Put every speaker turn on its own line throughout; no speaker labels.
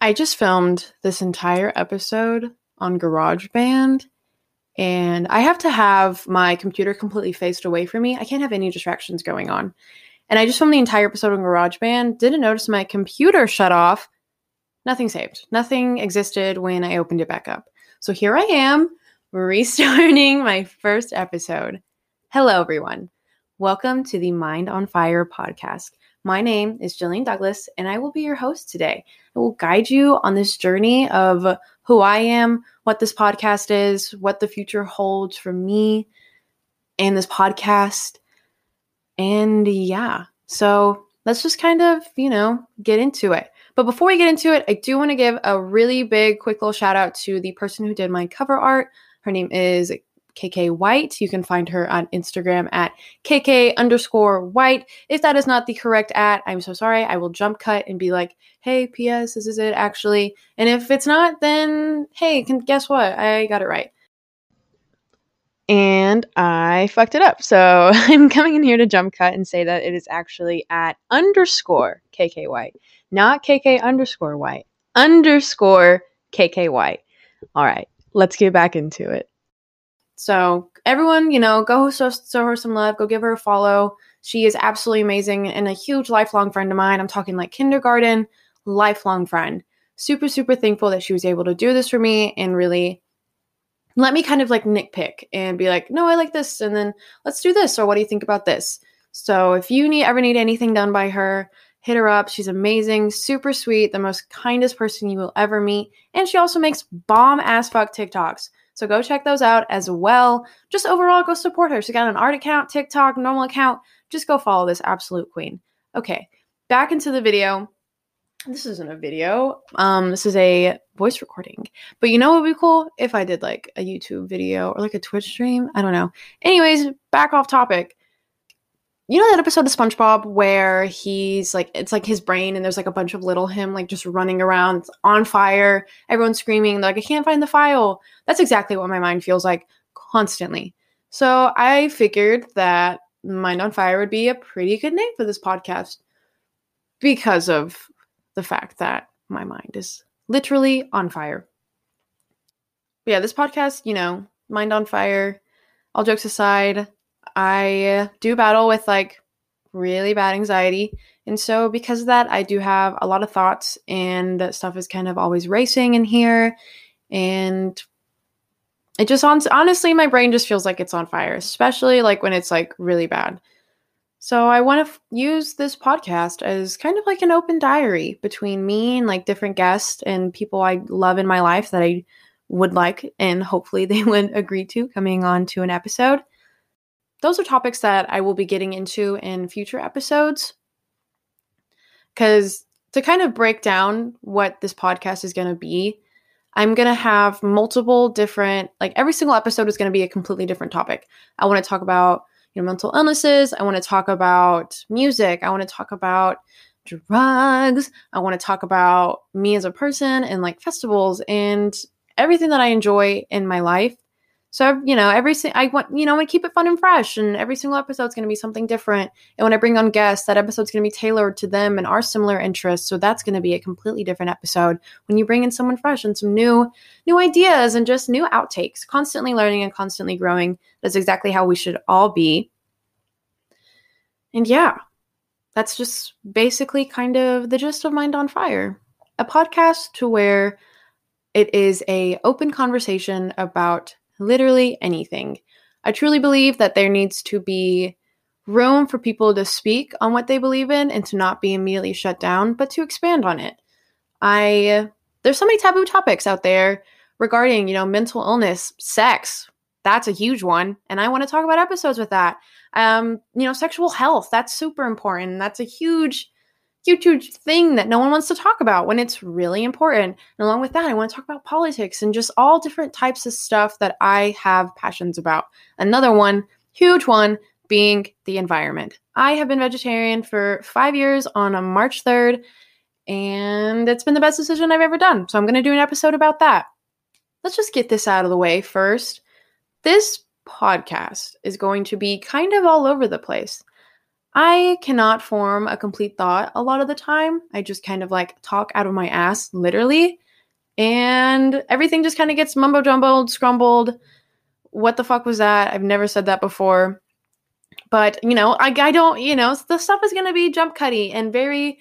I just filmed this entire episode on GarageBand, and I have to have my computer completely faced away from me. I can't have any distractions going on. And I just filmed the entire episode on GarageBand, didn't notice my computer shut off. Nothing saved. Nothing existed when I opened it back up. So here I am, restarting my first episode. Hello, everyone. Welcome to the Mind on Fire podcast. My name is Jillian Douglas, and I will be your host today. I will guide you on this journey of who I am, what this podcast is, what the future holds for me and this podcast. And yeah, so let's just kind of, you know, get into it. But before we get into it, I do want to give a really big, quick little shout out to the person who did my cover art. Her name is KK White. You can find her on Instagram at KK underscore White. If that is not the correct at, I'm so sorry. I will jump cut and be like, hey, P.S., this is it actually. And if it's not, then hey, can, guess what? I got it right. And I fucked it up. So I'm coming in here to jump cut and say that it is actually at underscore KK White, not KK underscore White, underscore KK White. All right, let's get back into it. So everyone, you know, go show, show her some love. Go give her a follow. She is absolutely amazing and a huge lifelong friend of mine. I'm talking like kindergarten, lifelong friend. Super, super thankful that she was able to do this for me and really let me kind of like nitpick and be like, no, I like this, and then let's do this, or what do you think about this? So if you need ever need anything done by her, hit her up. She's amazing, super sweet, the most kindest person you will ever meet, and she also makes bomb ass fuck TikToks. So go check those out as well. Just overall, go support her. She's got an art account, TikTok, normal account. Just go follow this absolute queen. Okay, back into the video. This isn't a video. Um, this is a voice recording. But you know what would be cool if I did like a YouTube video or like a Twitch stream? I don't know. Anyways, back off topic you know that episode of SpongeBob where he's like it's like his brain and there's like a bunch of little him like just running around on fire, everyone's screaming like I can't find the file. That's exactly what my mind feels like constantly. So I figured that Mind on Fire would be a pretty good name for this podcast because of the fact that my mind is literally on fire. But yeah, this podcast, you know, Mind on Fire, all jokes aside, I do battle with like really bad anxiety. And so, because of that, I do have a lot of thoughts, and that stuff is kind of always racing in here. And it just on honestly, my brain just feels like it's on fire, especially like when it's like really bad. So, I want to f- use this podcast as kind of like an open diary between me and like different guests and people I love in my life that I would like, and hopefully they would agree to coming on to an episode those are topics that I will be getting into in future episodes. Because to kind of break down what this podcast is going to be, I'm going to have multiple different, like every single episode is going to be a completely different topic. I want to talk about, you know, mental illnesses. I want to talk about music. I want to talk about drugs. I want to talk about me as a person and like festivals and everything that I enjoy in my life. So you know, every I want you know, I keep it fun and fresh, and every single episode is going to be something different. And when I bring on guests, that episode's going to be tailored to them and our similar interests. So that's going to be a completely different episode when you bring in someone fresh and some new new ideas and just new outtakes. Constantly learning and constantly growing. That's exactly how we should all be. And yeah, that's just basically kind of the gist of Mind on Fire, a podcast to where it is a open conversation about literally anything. I truly believe that there needs to be room for people to speak on what they believe in and to not be immediately shut down, but to expand on it. I there's so many taboo topics out there regarding, you know, mental illness, sex. That's a huge one, and I want to talk about episodes with that. Um, you know, sexual health, that's super important. That's a huge huge, huge thing that no one wants to talk about when it's really important. And along with that, I want to talk about politics and just all different types of stuff that I have passions about. Another one, huge one, being the environment. I have been vegetarian for five years on a March 3rd, and it's been the best decision I've ever done. So I'm going to do an episode about that. Let's just get this out of the way first. This podcast is going to be kind of all over the place. I cannot form a complete thought a lot of the time. I just kind of like talk out of my ass, literally. And everything just kind of gets mumbo jumbled, scrumbled. What the fuck was that? I've never said that before. But, you know, I, I don't, you know, the stuff is going to be jump cutty and very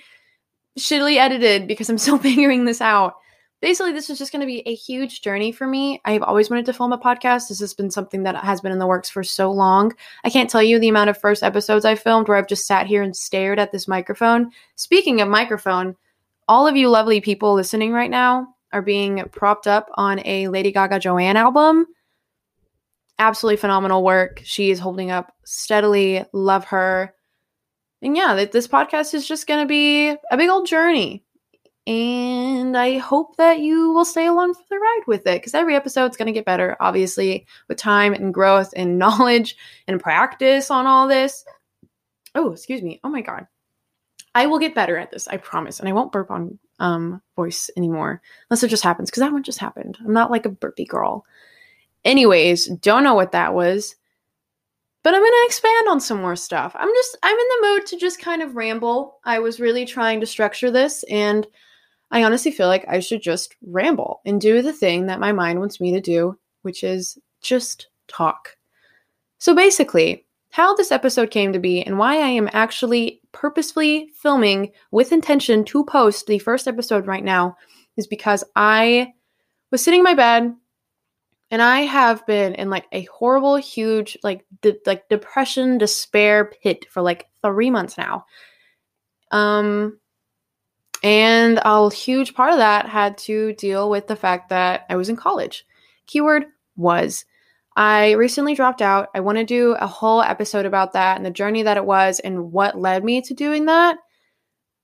shittily edited because I'm still figuring this out basically this is just going to be a huge journey for me. I've always wanted to film a podcast. This has been something that has been in the works for so long. I can't tell you the amount of first episodes i filmed where i've just sat here and stared at this microphone. Speaking of microphone all of you lovely people listening right now are being propped up on a lady gaga joanne album. Absolutely phenomenal work. She is holding up steadily. Love her. And yeah this podcast is just going to be a big old journey and I hope that you will stay along for the ride with it because every episode is going to get better, obviously, with time and growth and knowledge and practice on all this. Oh, excuse me. Oh my God. I will get better at this, I promise. And I won't burp on um, voice anymore unless it just happens because that one just happened. I'm not like a burpy girl. Anyways, don't know what that was. But I'm going to expand on some more stuff. I'm just, I'm in the mood to just kind of ramble. I was really trying to structure this and I honestly feel like I should just ramble and do the thing that my mind wants me to do, which is just talk. So basically, how this episode came to be and why I am actually purposefully filming with intention to post the first episode right now is because I was sitting in my bed and I have been in like a horrible, huge, like de- like depression, despair pit for like three months now. Um, and a huge part of that had to deal with the fact that I was in college. Keyword was. I recently dropped out. I want to do a whole episode about that and the journey that it was and what led me to doing that.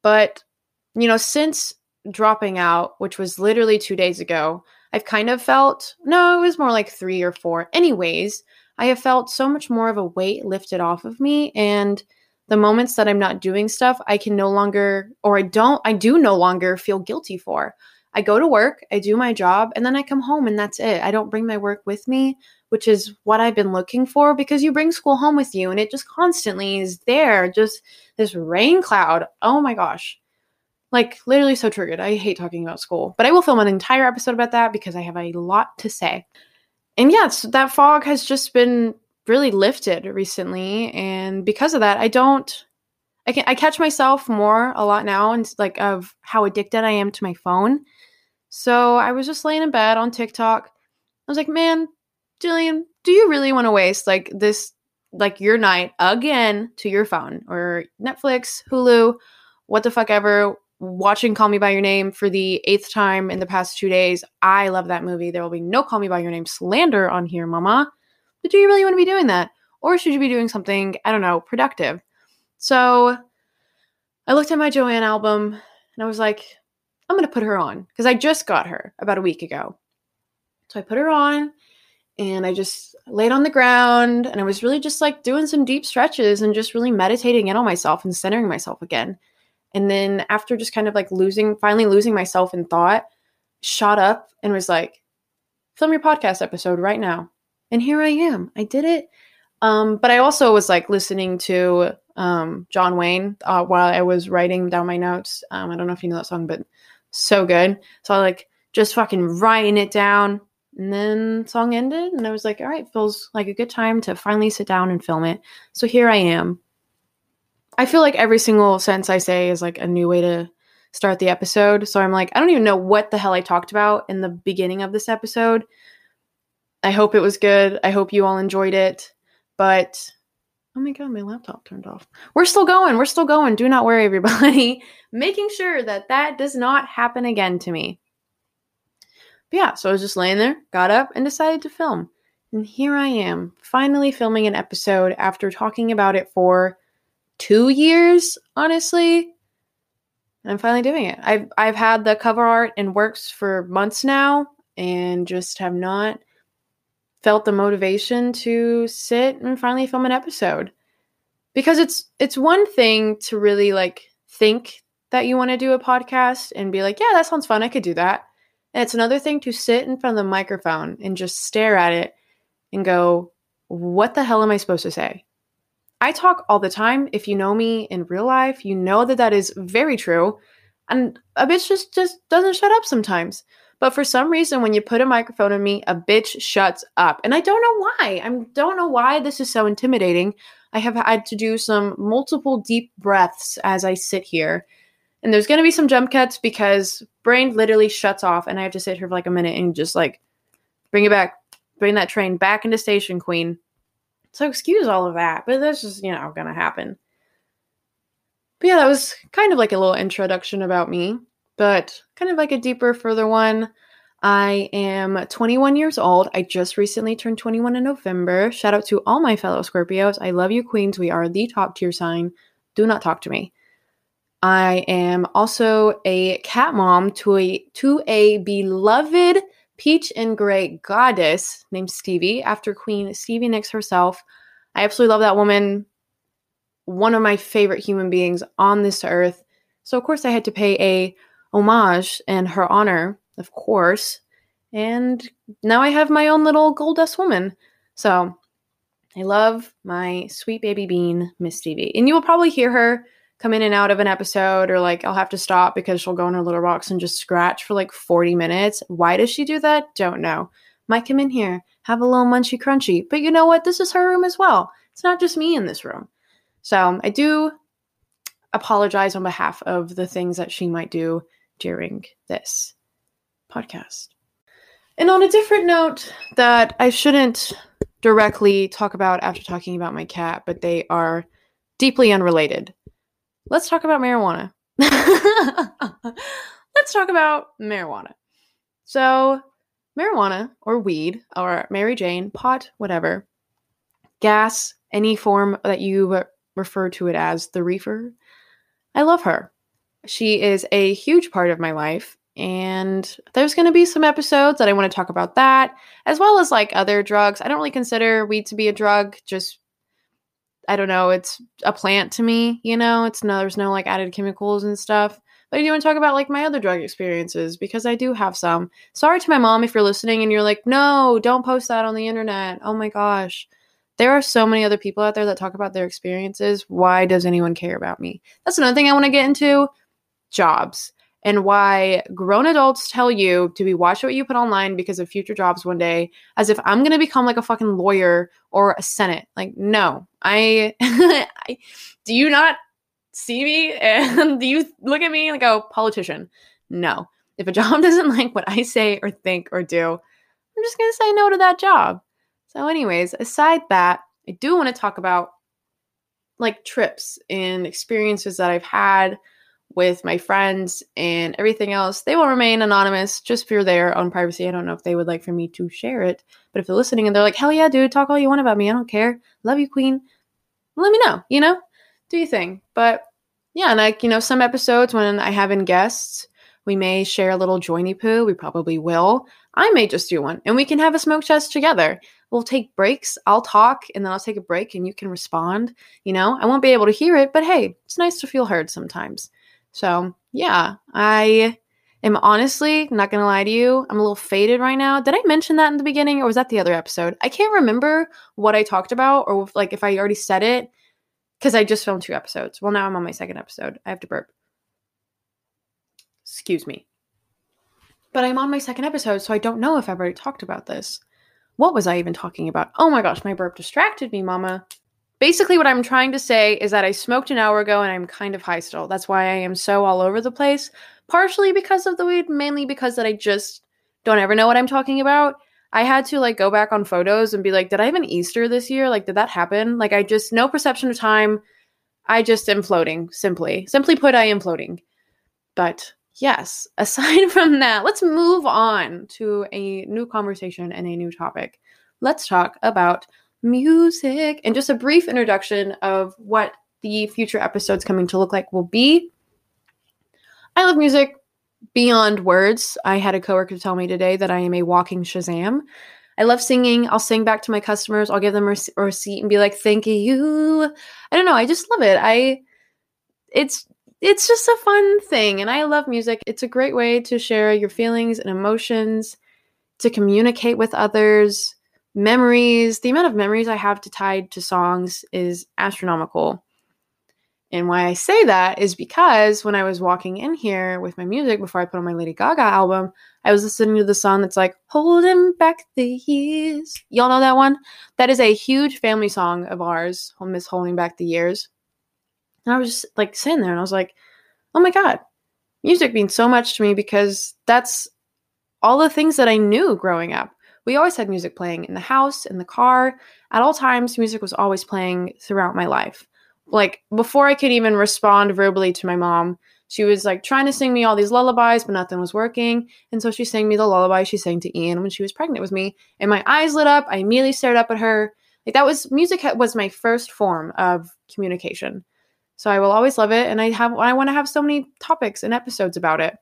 But, you know, since dropping out, which was literally two days ago, I've kind of felt no, it was more like three or four. Anyways, I have felt so much more of a weight lifted off of me. And the moments that I'm not doing stuff, I can no longer, or I don't, I do no longer feel guilty for. I go to work, I do my job, and then I come home and that's it. I don't bring my work with me, which is what I've been looking for because you bring school home with you and it just constantly is there, just this rain cloud. Oh my gosh. Like literally so triggered. I hate talking about school, but I will film an entire episode about that because I have a lot to say. And yes, that fog has just been really lifted recently and because of that i don't i can i catch myself more a lot now and like of how addicted i am to my phone. So i was just laying in bed on tiktok. I was like man jillian do you really want to waste like this like your night again to your phone or netflix hulu what the fuck ever watching call me by your name for the eighth time in the past two days? I love that movie. There will be no call me by your name slander on here mama but do you really want to be doing that? Or should you be doing something, I don't know, productive? So I looked at my Joanne album and I was like, I'm going to put her on because I just got her about a week ago. So I put her on and I just laid on the ground and I was really just like doing some deep stretches and just really meditating in on myself and centering myself again. And then after just kind of like losing, finally losing myself in thought, shot up and was like, film your podcast episode right now and here I am. I did it. Um, but I also was like listening to um, John Wayne uh, while I was writing down my notes. Um, I don't know if you know that song, but so good. So I like just fucking writing it down. And then song ended, and I was like, all right, feels like a good time to finally sit down and film it. So here I am. I feel like every single sentence I say is like a new way to start the episode. So I'm like, I don't even know what the hell I talked about in the beginning of this episode. I hope it was good. I hope you all enjoyed it. But oh my god, my laptop turned off. We're still going. We're still going. Do not worry, everybody. Making sure that that does not happen again to me. But yeah, so I was just laying there, got up, and decided to film. And here I am, finally filming an episode after talking about it for two years, honestly. I'm finally doing it. I've I've had the cover art in works for months now and just have not felt the motivation to sit and finally film an episode because it's it's one thing to really like think that you want to do a podcast and be like yeah that sounds fun i could do that and it's another thing to sit in front of the microphone and just stare at it and go what the hell am i supposed to say I talk all the time. If you know me in real life, you know that that is very true. And a bitch just just doesn't shut up sometimes. But for some reason, when you put a microphone on me, a bitch shuts up. And I don't know why. I don't know why this is so intimidating. I have had to do some multiple deep breaths as I sit here. And there's going to be some jump cuts because brain literally shuts off and I have to sit here for like a minute and just like bring it back, bring that train back into station, queen. So excuse all of that, but this is, you know, going to happen. But yeah, that was kind of like a little introduction about me but kind of like a deeper, further one. I am 21 years old. I just recently turned 21 in November. Shout out to all my fellow Scorpios. I love you, Queens. We are the top tier sign. Do not talk to me. I am also a cat mom to a to a beloved peach and gray goddess named Stevie, after Queen Stevie Nicks herself. I absolutely love that woman. One of my favorite human beings on this earth. So of course I had to pay a homage and her honor, of course. And now I have my own little gold dust woman. So I love my sweet baby bean, Miss Stevie. And you will probably hear her come in and out of an episode, or like I'll have to stop because she'll go in her little box and just scratch for like 40 minutes. Why does she do that? Don't know. Might come in here, have a little munchy crunchy. But you know what? This is her room as well. It's not just me in this room. So I do apologize on behalf of the things that she might do during this podcast. And on a different note, that I shouldn't directly talk about after talking about my cat, but they are deeply unrelated. Let's talk about marijuana. Let's talk about marijuana. So, marijuana or weed or Mary Jane, pot, whatever, gas, any form that you refer to it as, the reefer. I love her. She is a huge part of my life. And there's going to be some episodes that I want to talk about that, as well as like other drugs. I don't really consider weed to be a drug, just I don't know, it's a plant to me, you know, it's no, there's no like added chemicals and stuff. But I do want to talk about like my other drug experiences because I do have some. Sorry to my mom if you're listening and you're like, no, don't post that on the internet. Oh my gosh. There are so many other people out there that talk about their experiences. Why does anyone care about me? That's another thing I want to get into jobs and why grown adults tell you to be watch what you put online because of future jobs one day as if i'm going to become like a fucking lawyer or a senate. Like no. I, I do you not see me? And do you look at me like a politician? No. If a job doesn't like what i say or think or do i'm just going to say no to that job. So anyways aside that i do want to talk about like trips and experiences that i've had with my friends and everything else, they will remain anonymous just for their own privacy. I don't know if they would like for me to share it, but if they're listening and they're like, hell yeah, dude, talk all you want about me. I don't care. Love you, queen. Let me know, you know? Do your thing. But yeah, and like, you know, some episodes when I have in guests, we may share a little joiny poo. We probably will. I may just do one and we can have a smoke test together. We'll take breaks. I'll talk and then I'll take a break and you can respond. You know, I won't be able to hear it, but hey, it's nice to feel heard sometimes. So, yeah, I am honestly not to lie to you. I'm a little faded right now. Did I mention that in the beginning or was that the other episode? I can't remember what I talked about or if, like if I already said it because I just filmed two episodes. Well, now I'm on my second episode. I have to burp. Excuse me. But I'm on my second episode, so I don't know if I've already talked about this. What was I even talking about? Oh my gosh, my burp distracted me, mama basically what I'm trying to say is that I smoked an hour ago and I'm kind of high still. That's why I am so all over the place. Partially because of the weed, mainly because that I just don't ever know what I'm talking about. I had to like go back on photos and be like, did I have an Easter this year? Like, did that happen? Like, I just no perception of time. I just am floating, simply. Simply put, I am floating. But yes, aside from that, let's move on to a new conversation and a new topic. Let's talk about music and just a brief introduction of what the future episodes coming to look like will be. I love music beyond words. I had a coworker tell me today that I am a walking Shazam. I love singing. I'll sing back to my customers. I'll give them a receipt and be like, "Thank you." I don't know. I just love it. I it's it's just a fun thing and I love music. It's a great way to share your feelings and emotions, to communicate with others memories, the amount of memories I have to tied to songs is astronomical. And why I say that is because when I was walking in here with my music before I put on my Lady Gaga album, I was listening to the song that's like Holding Back the Years. Y'all know that one? That is a huge family song of ours, Miss Holding Back the Years. And I was just like sitting there and I was like, oh my God, music means so much to me because that's all the things that I knew growing up. We always had music playing in the house, in the car. At all times, music was always playing throughout my life. Like before I could even respond verbally to my mom, she was like trying to sing me all these lullabies, but nothing was working. And so she sang me the lullaby she sang to Ian when she was pregnant with me. And my eyes lit up. I immediately stared up at her. Like that was music was my first form of communication. So I will always love it. And I have I want to have so many topics and episodes about it.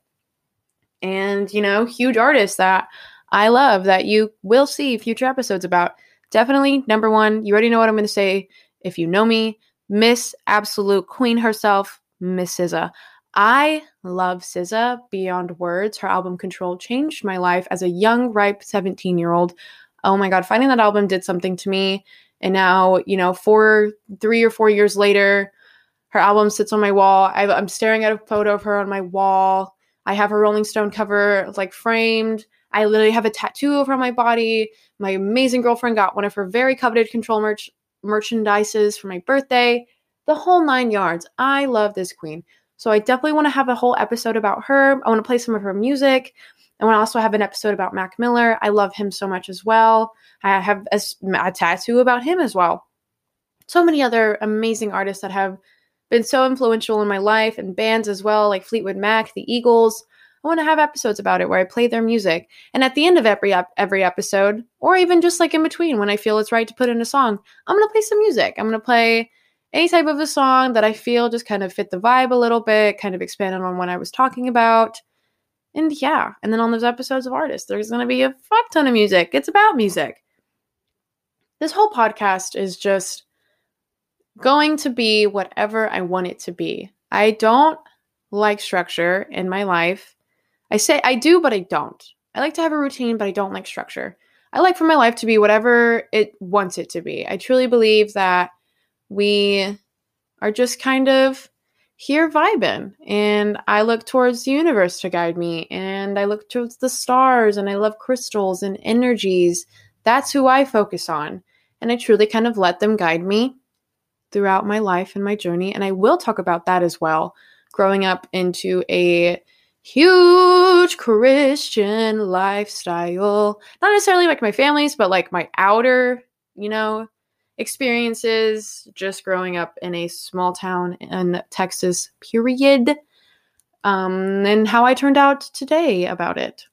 And, you know, huge artists that I love that you will see future episodes about. Definitely number one, you already know what I'm gonna say. If you know me, Miss Absolute Queen herself, Miss SZA. I love SZA beyond words. Her album Control changed my life as a young, ripe 17 year old. Oh my God, finding that album did something to me. And now, you know, four, three or four years later, her album sits on my wall. I, am staring at a photo of her on my wall. I have her Rolling Stone cover like framed. I literally have a tattoo over my body. My amazing girlfriend got one of her very coveted Control merch merchandises for my birthday. The whole nine yards. I love this queen. So I definitely want to have a whole episode about her. I want to play some of her music. I want to also have an episode about Mac Miller. I love him so much as well. I have a, a tattoo about him as well. So many other amazing artists that have been so influential in my life and bands as well, like Fleetwood Mac, the Eagles. I want to have episodes about it where I play their music. And at the end of every ep- every episode, or even just like in between when I feel it's right to put in a song, I'm going to play some music. I'm going to play any type of a song that I feel just kind of fit the vibe a little bit, kind of expanded on what I was talking about. And yeah, and then on those episodes of artists, there's going to be a fuck ton of music. It's about music. This whole podcast is just going to be whatever I want it to be. I don't like structure in my life. I say I do, but I don't. I like to have a routine, but I don't like structure. I like for my life to be whatever it wants it to be. I truly believe that we are just kind of here vibing and I look towards the universe to guide me and I look towards the stars and I love crystals and energies. That's who I focus on. And I truly kind of let them guide me throughout my life and my journey. And I will talk about that as well. Growing up into a huge Christian lifestyle, not necessarily like my family's, but like my outer, you know, experiences just growing up in a small town in Texas, period. Um, and how I turned out today about it.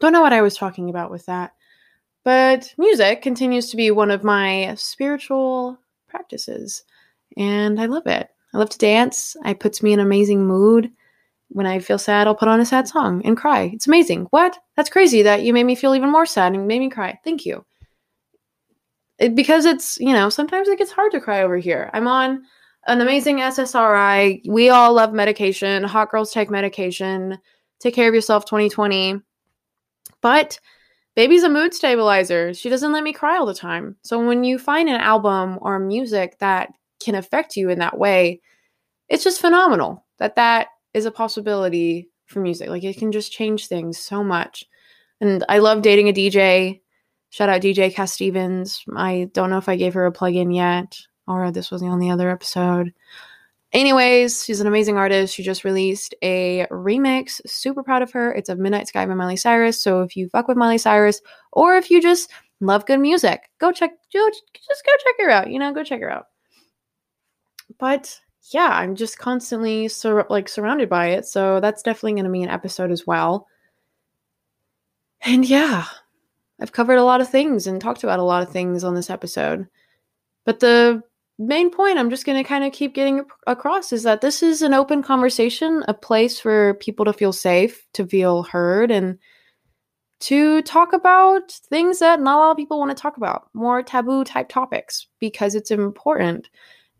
Don't know what I was talking about with that. But music continues to be one of my spiritual practices. And I love it. I love to dance. It puts me in an amazing mood. When I feel sad, I'll put on a sad song and cry. It's amazing. What? That's crazy that you made me feel even more sad and made me cry. Thank you. It, because it's, you know, sometimes it gets hard to cry over here. I'm on an amazing SSRI. We all love medication. Hot girls take medication. Take care of yourself 2020. But Baby's a mood stabilizer. She doesn't let me cry all the time. So when you find an album or music that can affect you in that way, it's just phenomenal that that is a possibility for music. Like it can just change things so much. And I love dating a DJ. Shout out DJ Cass Stevens. I don't know if I gave her a plug in yet, or this was on the other episode. Anyways, she's an amazing artist. She just released a remix. Super proud of her. It's of Midnight Sky by Miley Cyrus. So if you fuck with Miley Cyrus, or if you just love good music, go check, just go check her out. You know, go check her out. But yeah, I'm just constantly sur- like surrounded by it. So that's definitely going to be an episode as well. And yeah, I've covered a lot of things and talked about a lot of things on this episode. But the main point I'm just going to kind of keep getting across is that this is an open conversation, a place for people to feel safe, to feel heard, and to talk about things that not a lot of people want to talk about, more taboo type topics, because it's important.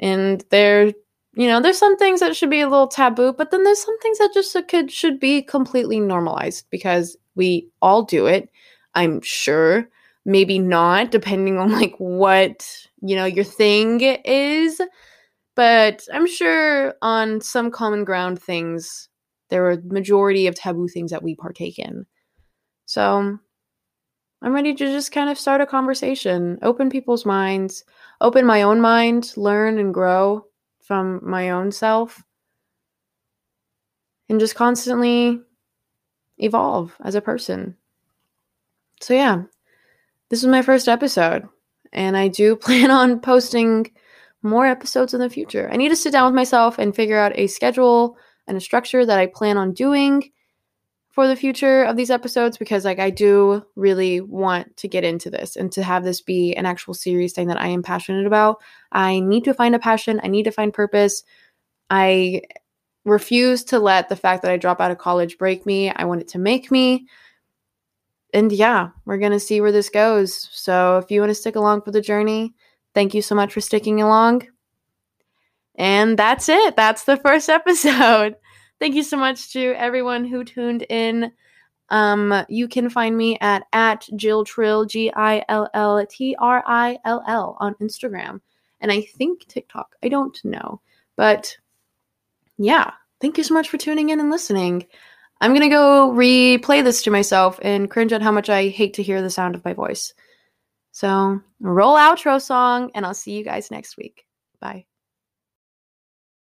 And there, you know, there's some things that should be a little taboo, but then there's some things that just could should be completely normalized because we all do it. I'm sure maybe not, depending on like what, you know, your thing is. But I'm sure on some common ground things, there are majority of taboo things that we partake in. So I'm ready to just kind of start a conversation, open people's minds, open my own mind, learn and grow from my own self, and just constantly evolve as a person. So, yeah, this is my first episode, and I do plan on posting more episodes in the future. I need to sit down with myself and figure out a schedule and a structure that I plan on doing for the future of these episodes because like I do really want to get into this and to have this be an actual serious thing that I am passionate about. I need to find a passion, I need to find purpose. I refuse to let the fact that I drop out of college break me. I want it to make me. And yeah, we're going to see where this goes. So if you want to stick along for the journey, thank you so much for sticking along. And that's it. That's the first episode. Thank you so much to everyone who tuned in. Um, you can find me at at Gill Trill, G I L L T R I L L on Instagram. And I think TikTok. I don't know. But yeah, thank you so much for tuning in and listening. I'm to go replay this to myself and cringe at how much I hate to hear the sound of my voice. So, roll outro song, and I'll see you guys next week. Bye.